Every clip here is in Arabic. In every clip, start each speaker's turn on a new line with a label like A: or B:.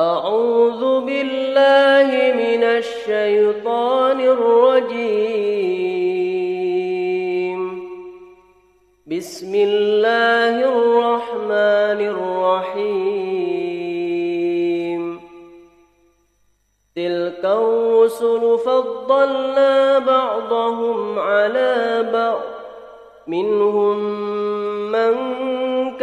A: أعوذ بالله من الشيطان الرجيم. بسم الله الرحمن الرحيم. تلك الرسل فضلنا بعضهم على بعض. منهم من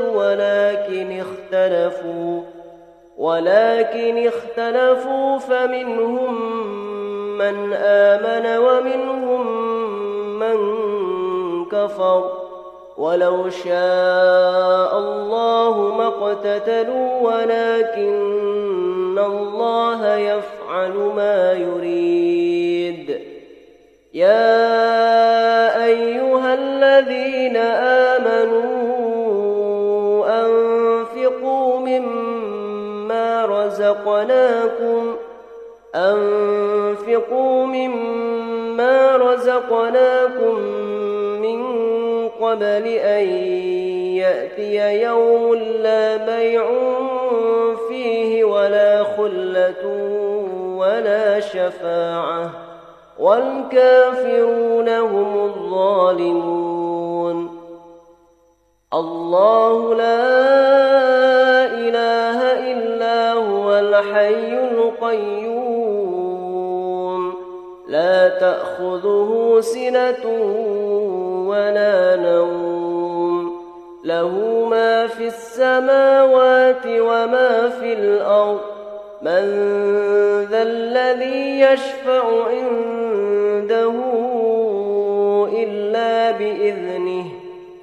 A: ولكن اختلفوا ولكن اختلفوا فمنهم من آمن ومنهم من كفر. ولو شاء الله ما اقتتلوا ولكن الله يفعل ما يريد. يا أيها الذين آمنوا رزقناكم أنفقوا مما رزقناكم من قبل أن يأتي يوم لا بيع فيه ولا خلة ولا شفاعة والكافرون هم الظالمون الله لا إله الحي القيوم لا تأخذه سنة ولا نوم له ما في السماوات وما في الأرض من ذا الذي يشفع عنده إلا بإذنه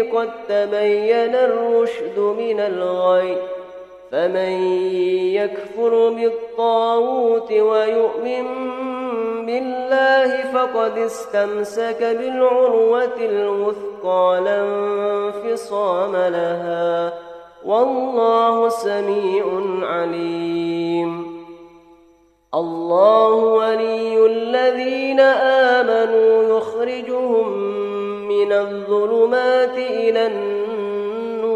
A: قد تبين الرشد من الغي فمن يكفر بالطاغوت ويؤمن بالله فقد استمسك بالعروة الوثقى لا انفصام لها والله سميع عليم. الله ولي الذين آمنوا يخرجهم من الظلمات إلى النور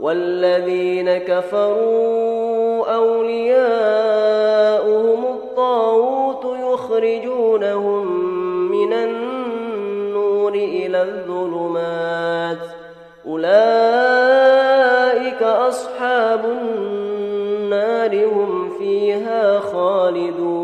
A: والذين كفروا أولياؤهم الطاغوت يخرجونهم من النور إلى الظلمات أولئك أصحاب النار هم فيها خالدون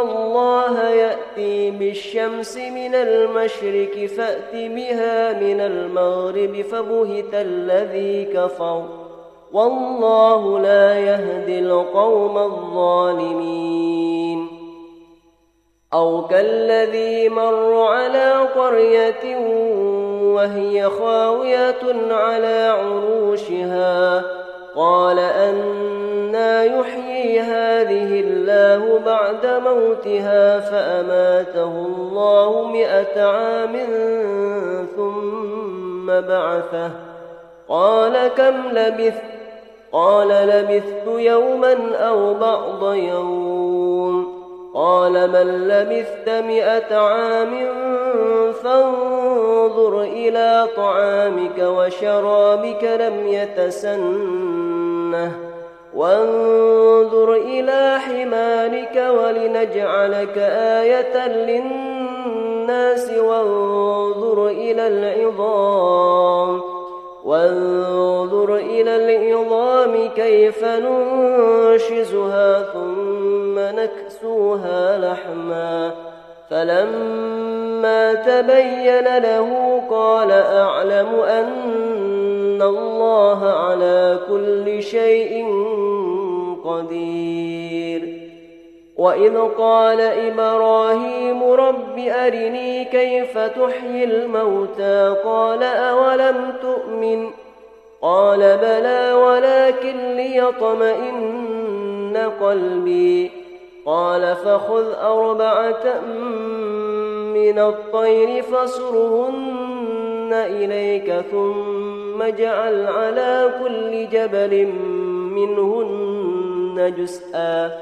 A: الله يأتي بالشمس من المشرق فأت بها من المغرب فبهت الذي كفر. والله لا يهدي القوم الظالمين. أو كالذي مر على قرية وهي خاوية على عروشها. قال يحيي هذه الله بعد موتها فأماته الله مئة عام ثم بعثه. قال كم لبثت؟ قال لبثت يوما أو بعض يوم. قال من لبثت مئة عام فانظر إلى طعامك وشرابك لم يتسنه. وانظر إلى حمارك ولنجعلك آية للناس وانظر إلى العظام وانظر إلى العظام كيف ننشزها ثم نكسوها لحما فلما تبين له قال أعلم أن الله على كل شيء قدير وإذ قال إبراهيم رب أرني كيف تحيي الموتى قال أولم تؤمن قال بلى ولكن ليطمئن قلبي قال فخذ أربعة من الطير فصرهن إليك ثم اجعل على كل جبل منهن جزءا.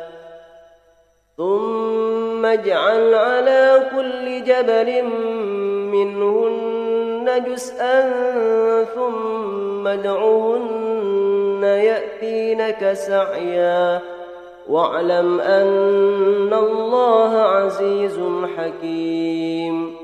A: ثم اجعل على كل جبل منهن جزءا ثم ادعهن يأتينك سعيا. واعلم أن الله عزيز حكيم.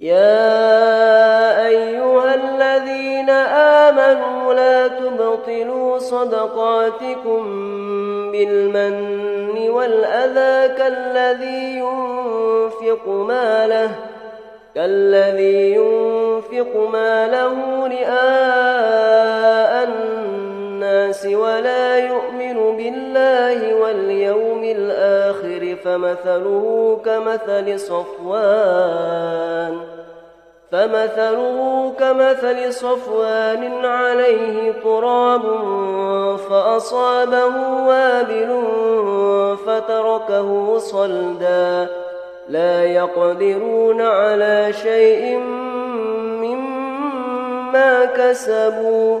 A: يا أيها الذين آمنوا لا تبطلوا صدقاتكم بالمن والأذى كالذي ينفق ماله كالذي ينفق ماله رئاء الناس ولا يؤمن بالله واليوم الآخر فمثله كمثل صفوان فمثله كمثل صفوان عليه تراب فأصابه وابل فتركه صلدا لا يقدرون على شيء مما كسبوا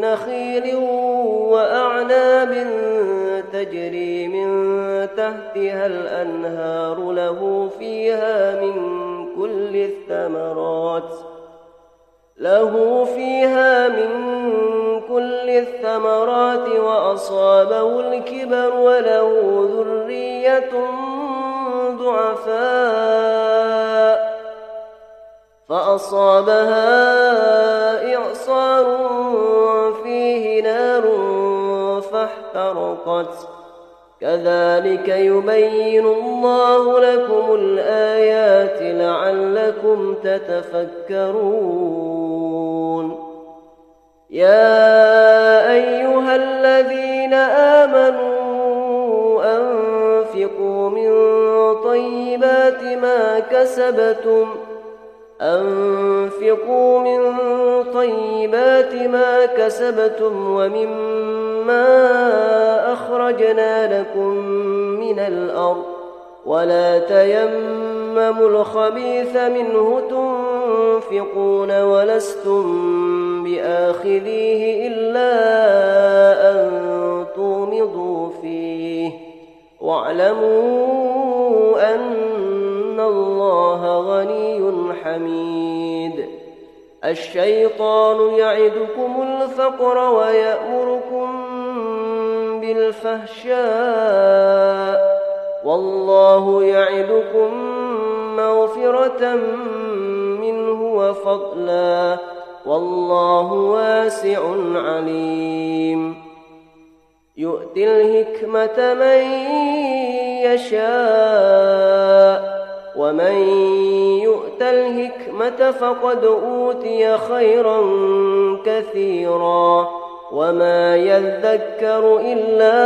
A: نخيل وأعناب تجري من تحتها الأنهار له فيها من كل الثمرات له فيها من كل الثمرات وأصابه الكبر وله ذرية ضعفاء فأصابها إعصار فيه نار فاحترقت. كذلك يبين الله لكم الآيات لعلكم تتفكرون. يا أيها الذين آمنوا أنفقوا من طيبات ما كسبتم أنفقوا من طيبات ما كسبتم ومما أخرجنا لكم من الأرض ولا تيمموا الخبيث منه تنفقون ولستم بآخذيه إلا أن تومضوا فيه واعلموا أن الله غني حميد الشيطان يعدكم الفقر ويأمركم بالفحشاء والله يعدكم مغفرة منه وفضلا والله واسع عليم يؤتي الحكمة من يشاء ومن يؤت الحكمة فقد أوتي خيرا كثيرا وما يذكر إلا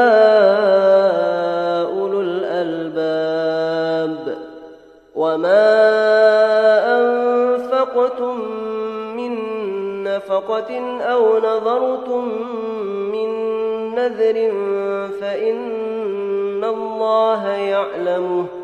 A: أولو الألباب وما أنفقتم من نفقة أو نظرتم من نذر فإن الله يعلمه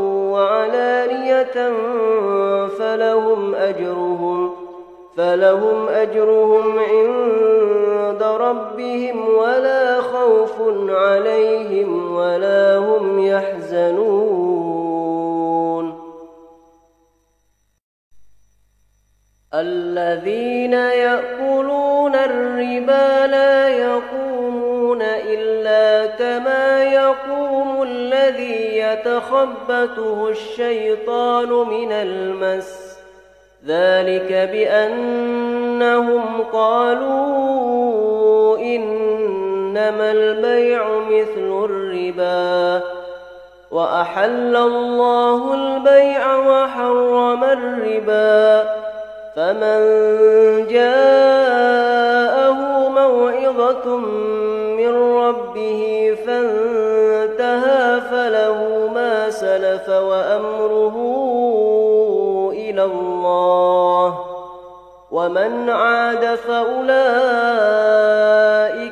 A: وعلانية فلهم أجرهم فلهم أجرهم عند ربهم ولا خوف عليهم ولا هم يحزنون. الذين يأكلون الربا لا يقومون إلا كما يقوم الذي يتخبطه الشيطان من المس. ذلك بأنهم قالوا إنما البيع مثل الربا. وأحل الله البيع وحرم الربا. فمن جاءه موعظة وأمره إلى الله ومن عاد فأولئك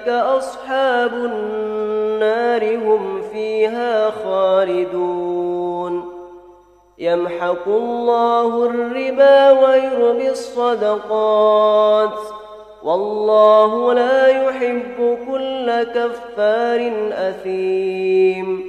A: أصحاب النار هم فيها خالدون. يمحق الله الربا ويربي الصدقات والله لا يحب كل كفار أثيم.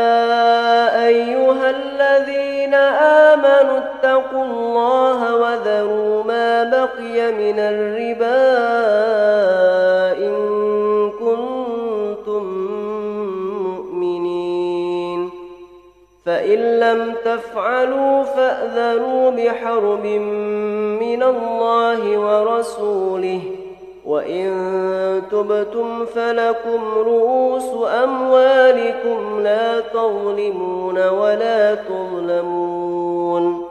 A: آمنوا اتقوا الله وذروا ما بقي من الربا إن كنتم مؤمنين فإن لم تفعلوا فأذنوا بحرب من الله ورسوله وإن تبتم فلكم رؤوس أموالكم لا تظلمون ولا تظلمون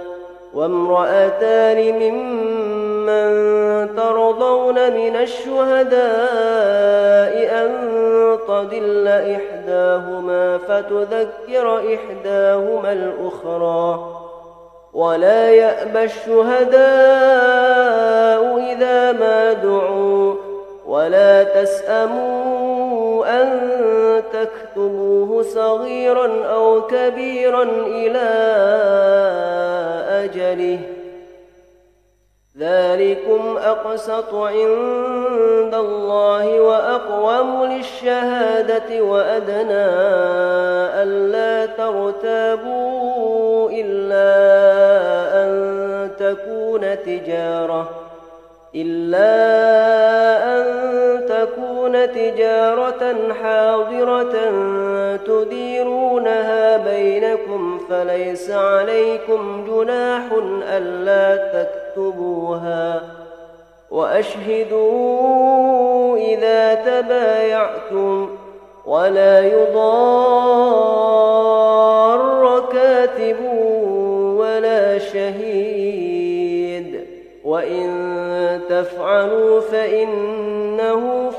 A: وامرأتان ممن ترضون من الشهداء أن تضل إحداهما فتذكر إحداهما الأخرى ولا يأبى الشهداء إذا ما دعوا ولا تسأموا أن تكتبوه صغيرا أو كبيرا إلى أجله. ذلكم أقسط عند الله وأقوم للشهادة وأدنى ألا ترتابوا إلا أن تكون تجارة إلا أن تجارة حاضرة تديرونها بينكم فليس عليكم جناح ألا تكتبوها وأشهدوا إذا تبايعتم ولا يضار كاتب ولا شهيد وإن تفعلوا فإنه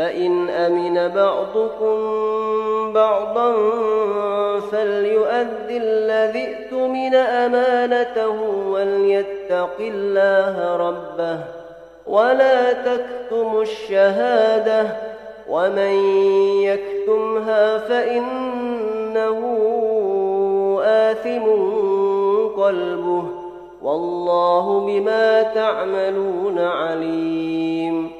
A: فإن أمن بعضكم بعضا فليؤد الذي اؤتمن أمانته وليتق الله ربه ولا تكتموا الشهادة ومن يكتمها فإنه آثم قلبه والله بما تعملون عليم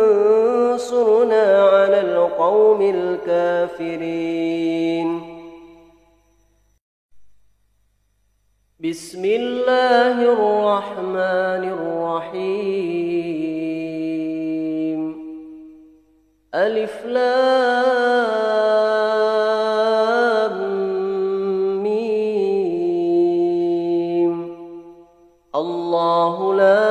A: على القوم الكافرين. بسم الله الرحمن الرحيم. ألف لام ميم. الله لا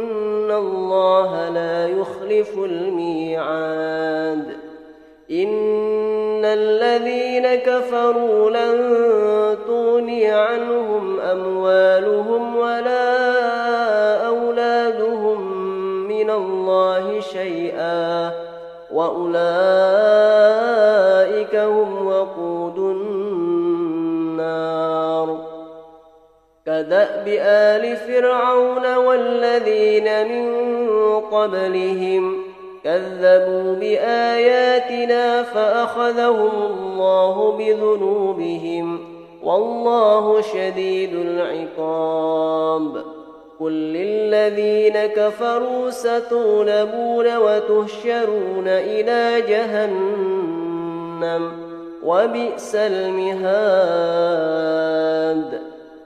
A: الله لا يخلف الميعاد إن الذين كفروا لن تغني عنهم أموالهم ولا أولادهم من الله شيئا وأولئك كدأب آل فرعون والذين من قبلهم كذبوا بآياتنا فأخذهم الله بذنوبهم والله شديد العقاب. قل للذين كفروا ستغلبون وتهشرون إلى جهنم وبئس المهاد.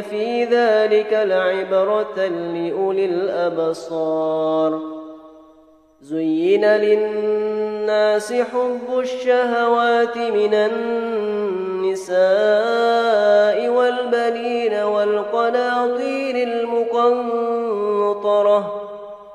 A: في ذلك لعبرة لأولي الأبصار زين للناس حب الشهوات من النساء والبنين والقناطير المقنطرة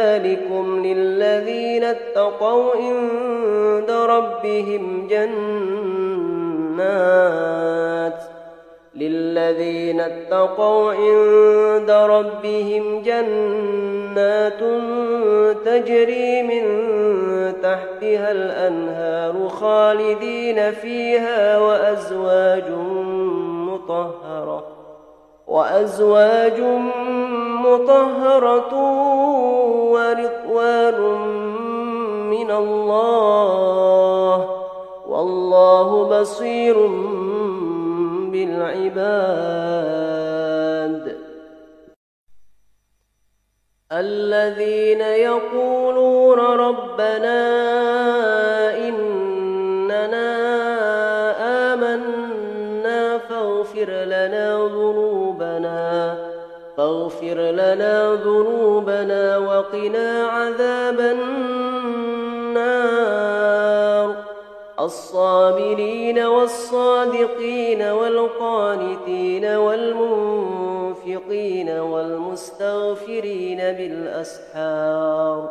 A: ذلكم للذين اتقوا عند ربهم جنات للذين اتقوا عند ربهم جنات تجري من تحتها الأنهار خالدين فيها وأزواج مطهرة وأزواج مطهرة ورضوان من الله. والله بصير بالعباد. الذين يقولون ربنا إننا آمنا فاغفر لنا ذنوبنا فاغفر لنا ذنوبنا وقنا عذاب النار. الصابرين والصادقين والقانتين والمنفقين والمستغفرين بالأسحار.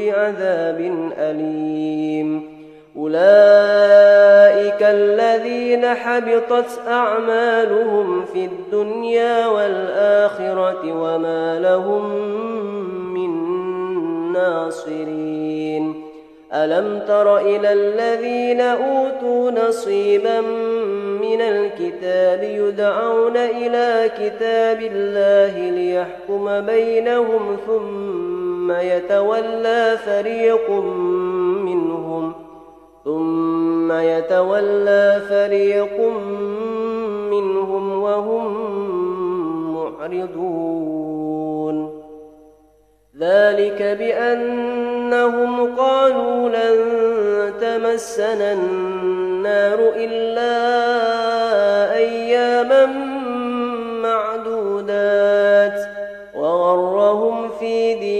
A: بعذاب أليم. أولئك الذين حبطت أعمالهم في الدنيا والآخرة وما لهم من ناصرين. ألم تر إلى الذين أوتوا نصيبا من الكتاب يدعون إلى كتاب الله ليحكم بينهم ثم يتولى فريق منهم. ثم يتولى فريق منهم وهم معرضون. ذلك بأنهم قالوا لن تمسنا النار إلا أياما معدودات. وغرهم في ما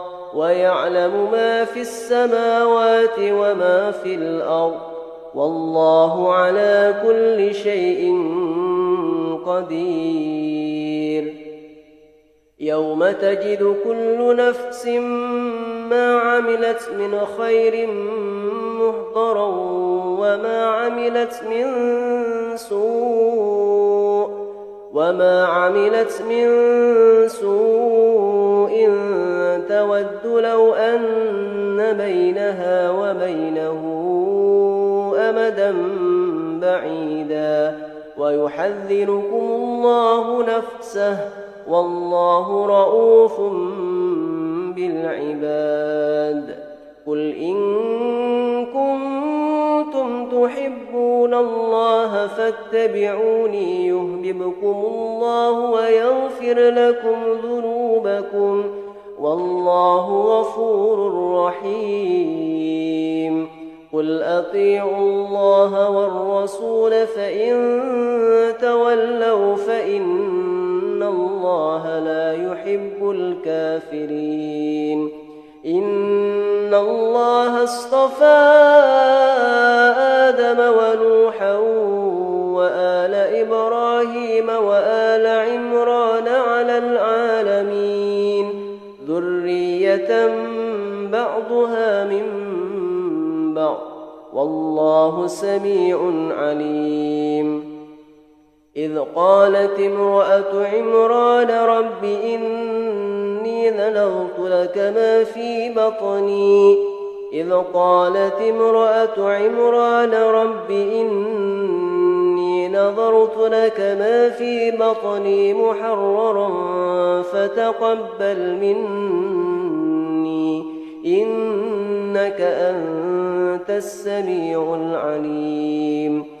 A: ويعلم ما في السماوات وما في الأرض والله على كل شيء قدير. يوم تجد كل نفس ما عملت من خير محضرا وما عملت من سوء وما عملت من سوء تود لو أن بينها وبينه أمدا بعيدا ويحذركم الله نفسه والله رؤوف بالعباد قل إن كنتم تحبون الله فاتبعوني يهببكم الله ويغفر لكم ذنوبكم والله غفور رحيم. قل أطيعوا الله والرسول فإن تولوا فإن الله لا يحب الكافرين. إن الله اصطفى آدم ونوحا وآل إبراهيم وآل عمران على العالمين ذرية بعضها من بعض والله سميع عليم إذ قالت امرأة عمران رب إني نذرت لك ما في بطني. إذ قالت امرأة عمران رب إني نظرت لك ما في بطني محررا فتقبل مني. إنك أنت السميع العليم.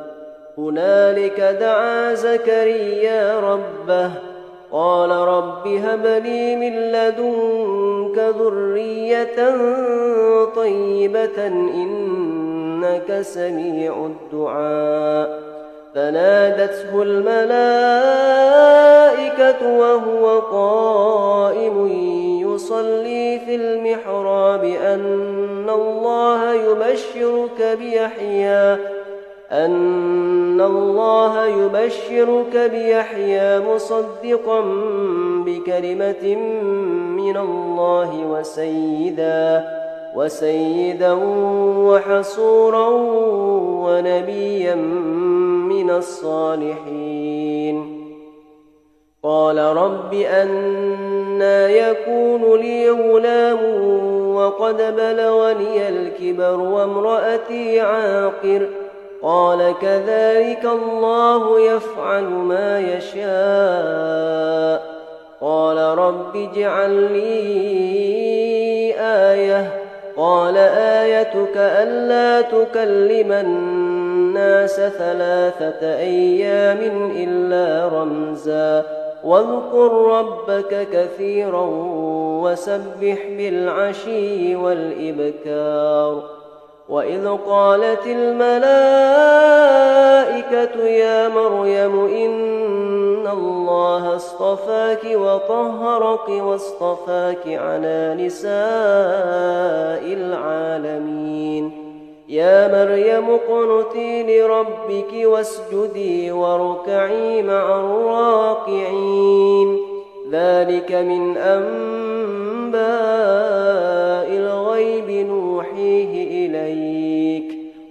A: هنالك دعا زكريا ربه. قال رب هب لي من لدنك ذرية طيبة إنك سميع الدعاء. فنادته الملائكة وهو قائم يصلي في المحراب أن الله يبشرك بيحيى. أن الله يبشرك بيحيى مصدقا بكلمة من الله وسيدا وسيدا وحصورا ونبيا من الصالحين. قال رب أنا يكون لي غلام وقد بلغني الكبر وامرأتي عاقر ۖ قال كذلك الله يفعل ما يشاء. قال رب اجعل لي آية. قال آيتك ألا تكلم الناس ثلاثة أيام إلا رمزا. واذكر ربك كثيرا وسبح بالعشي والإبكار. وإذ قالت الملائكة يا مريم إن الله اصطفاك وطهرك واصطفاك على نساء العالمين يا مريم اقنتي لربك واسجدي واركعي مع الراكعين ذلك من أنباء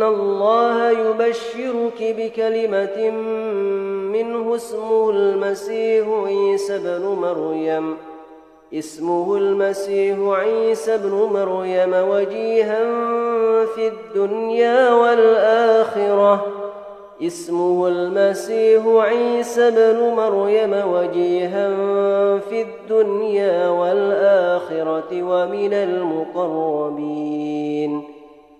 A: إن الله يبشرك بكلمة منه اسمه المسيح عيسى بن مريم. اسمه المسيح عيسى بن مريم وجيها في الدنيا والآخرة. اسمه المسيح عيسى بن مريم وجيها في الدنيا والآخرة ومن المقربين.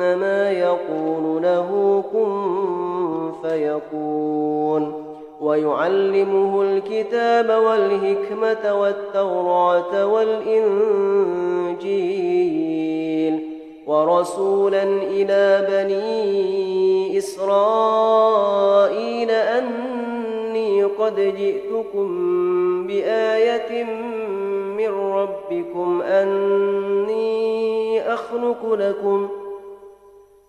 A: فإنما يقول له كن فيكون. ويعلمه الكتاب والحكمة والتوراة والإنجيل. ورسولا إلى بني إسرائيل أني قد جئتكم بآية من ربكم أني أخلق لكم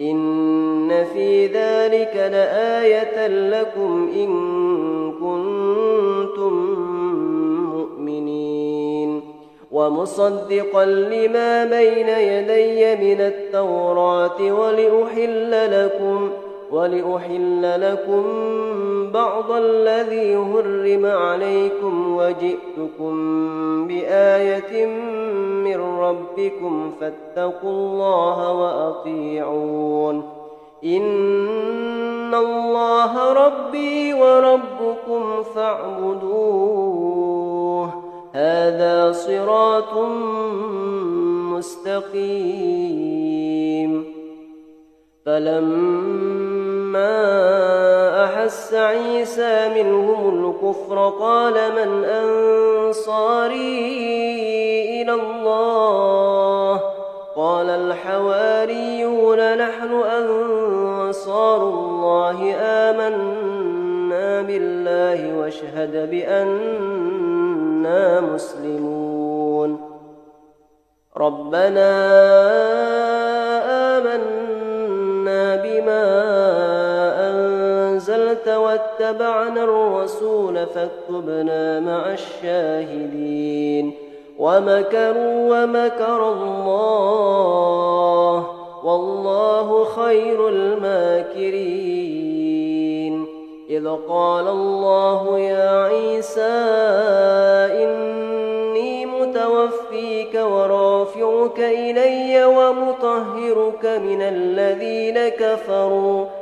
A: إن في ذلك لآية لكم إن كنتم مؤمنين. ومصدقا لما بين يدي من التوراة ولأحل لكم ولأحل لكم بعض الذي هرم عليكم وجئتكم بآية من ربكم فاتقوا الله وأطيعون. إن الله ربي وربكم فاعبدوه. هذا صراط مستقيم. فلما أحس عيسى منهم الكفر قال من أنصاري إلى الله قال الحواريون نحن أنصار الله آمنا بالله واشهد بأننا مسلمون ربنا آمنا بما واتبعنا الرسول فاكتبنا مع الشاهدين ومكروا ومكر الله والله خير الماكرين إذ قال الله يا عيسى إني متوفيك ورافعك إلي ومطهرك من الذين كفروا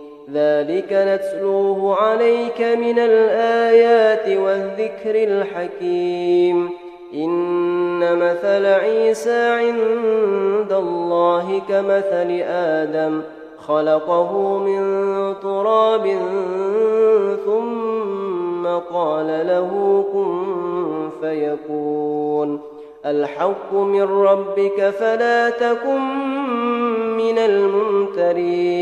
A: ذلك نتلوه عليك من الآيات والذكر الحكيم. إن مثل عيسى عند الله كمثل آدم خلقه من تراب ثم قال له كن فيكون. الحق من ربك فلا تكن من الممترين.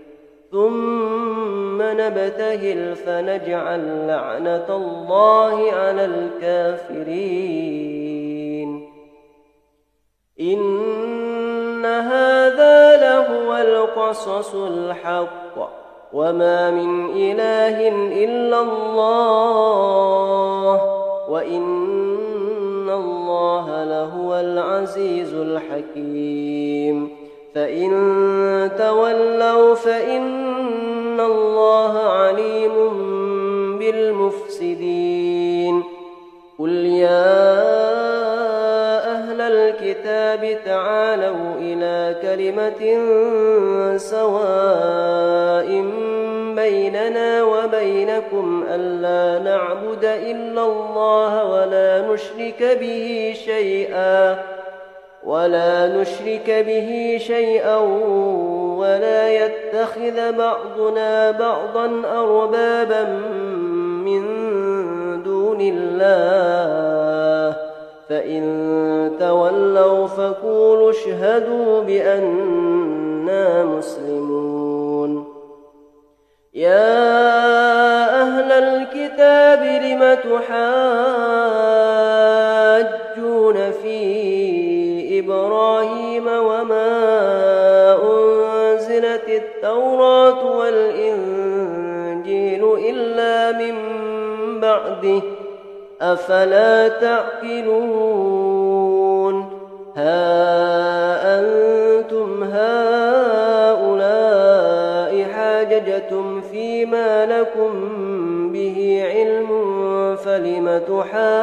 A: ثم نبتهل فنجعل لعنة الله على الكافرين. إن هذا لهو القصص الحق وما من إله إلا الله وإن الله لهو العزيز الحكيم. فإن تولوا فإن الله عليم بالمفسدين قل يا أهل الكتاب تعالوا إلى كلمة سواء بيننا وبينكم ألا نعبد إلا الله ولا نشرك به شيئا ولا نشرك به شيئا ولا يتخذ بعضنا بعضا أربابا من دون الله. فإن تولوا فقولوا اشهدوا بأننا مسلمون. يا أهل الكتاب لم تحاجون في إبراهيم وما أنزلت التوراة والإنجيل إلا من بعده أفلا تعقلون ها أنتم هؤلاء حاججتم فيما لكم به علم فلم تحاجون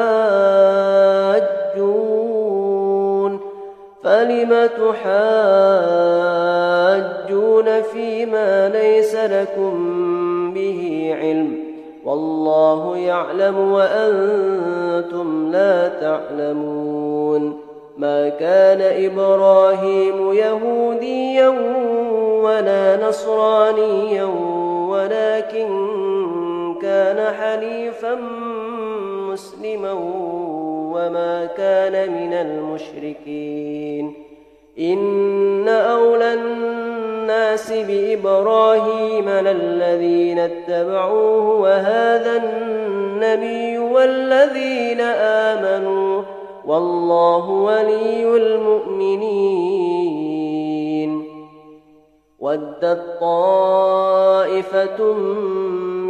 A: فلم تحاجون فيما ليس لكم به علم والله يعلم وأنتم لا تعلمون ما كان إبراهيم يهوديا ولا نصرانيا ولكن كان حنيفا مسلما وما كان من المشركين. إن أولى الناس بإبراهيم للذين اتبعوه وهذا النبي والذين آمنوا والله ولي المؤمنين. ودت طائفة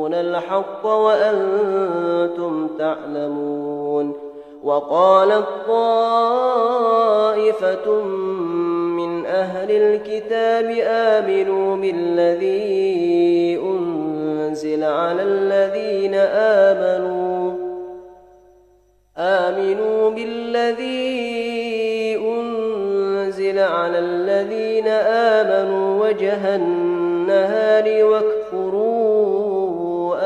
A: وتكتمون الحق وأنتم تعلمون وقالت طائفة من أهل الكتاب آمنوا بالذي أنزل على الذين آمنوا آمنوا بالذي أنزل على الذين آمنوا وجه النهار واكفروا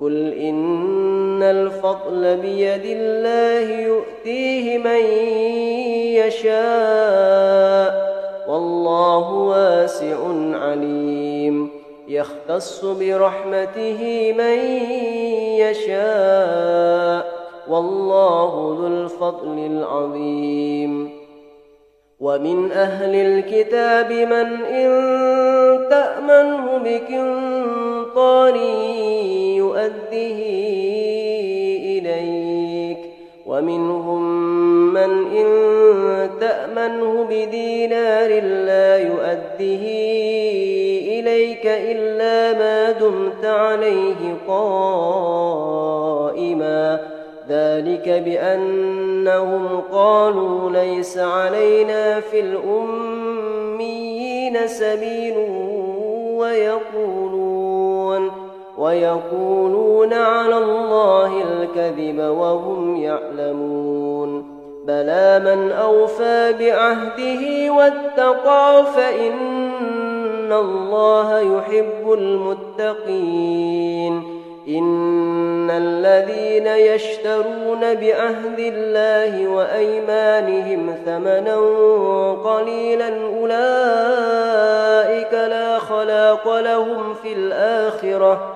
A: قل إن الفضل بيد الله يؤتيه من يشاء والله واسع عليم يختص برحمته من يشاء والله ذو الفضل العظيم ومن أهل الكتاب من إن تأمنه بكنطار يؤده إليك. ومنهم من إن تأمنه بدينار لا يؤده إليك إلا ما دمت عليه قائما. ذلك بأنهم قالوا ليس علينا في الأميين سبيل ويقولون ويقولون على الله الكذب وهم يعلمون. بلى من أوفى بعهده واتقى فإن الله يحب المتقين. إن الذين يشترون بعهد الله وأيمانهم ثمنا قليلا أولئك لا خلاق لهم في الآخرة.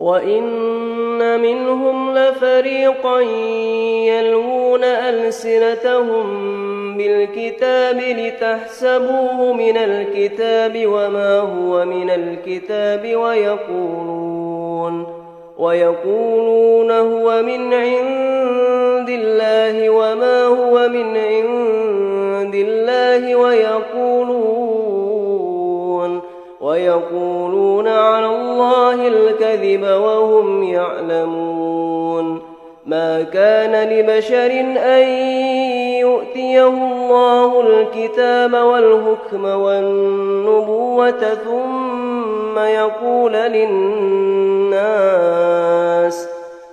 A: وإن منهم لفريقا يلوون ألسنتهم بالكتاب لتحسبوه من الكتاب وما هو من الكتاب ويقولون ويقولون هو من عند الله وما هو من عند الله ويقولون ويقولون على الله الكذب وهم يعلمون. ما كان لبشر أن يؤتيه الله الكتاب والحكم والنبوة ثم يقول للناس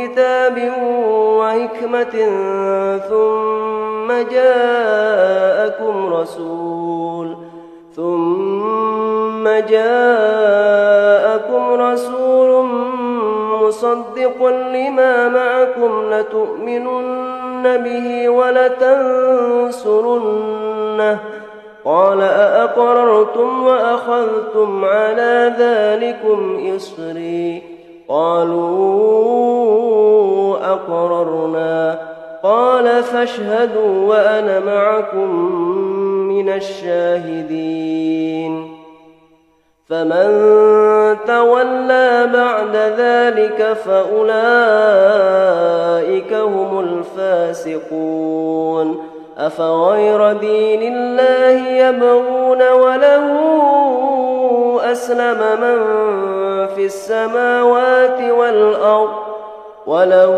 A: كتاب وحكمة ثم جاءكم رسول ثم جاءكم رسول مصدق لما معكم لتؤمنن به ولتنصرنه. قال أأقررتم وأخذتم على ذلكم إصري. قالوا أقررنا. قال فاشهدوا وأنا معكم من الشاهدين. فمن تولى بعد ذلك فأولئك هم الفاسقون. أفغير دين الله يبغون وله أسلم من في السماوات والأرض وله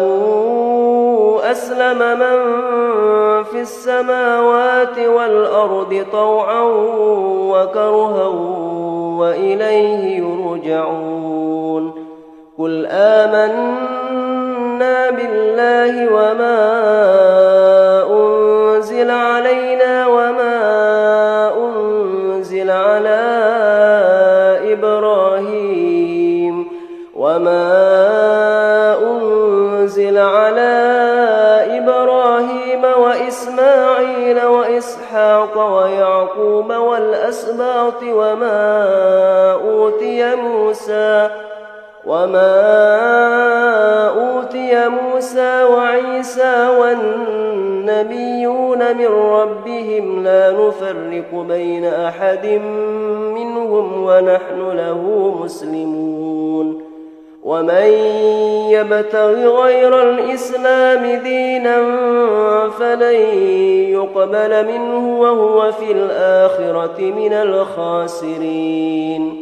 A: أسلم من في السماوات والأرض طوعا وكرها وإليه يرجعون. قل آمنا بالله وما أنزل علينا وما أنزل على إبراهيم وما أنزل على إبراهيم وإسماعيل وإسحاق ويعقوب والأسباط وما أوتي موسى وما أوتي موسى وعيسى والنبيون من ربهم لا نفرق بين أحد منهم ونحن له مسلمون ومن يبتغ غير الإسلام دينا فلن يقبل منه وهو في الآخرة من الخاسرين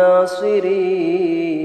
A: ناصرين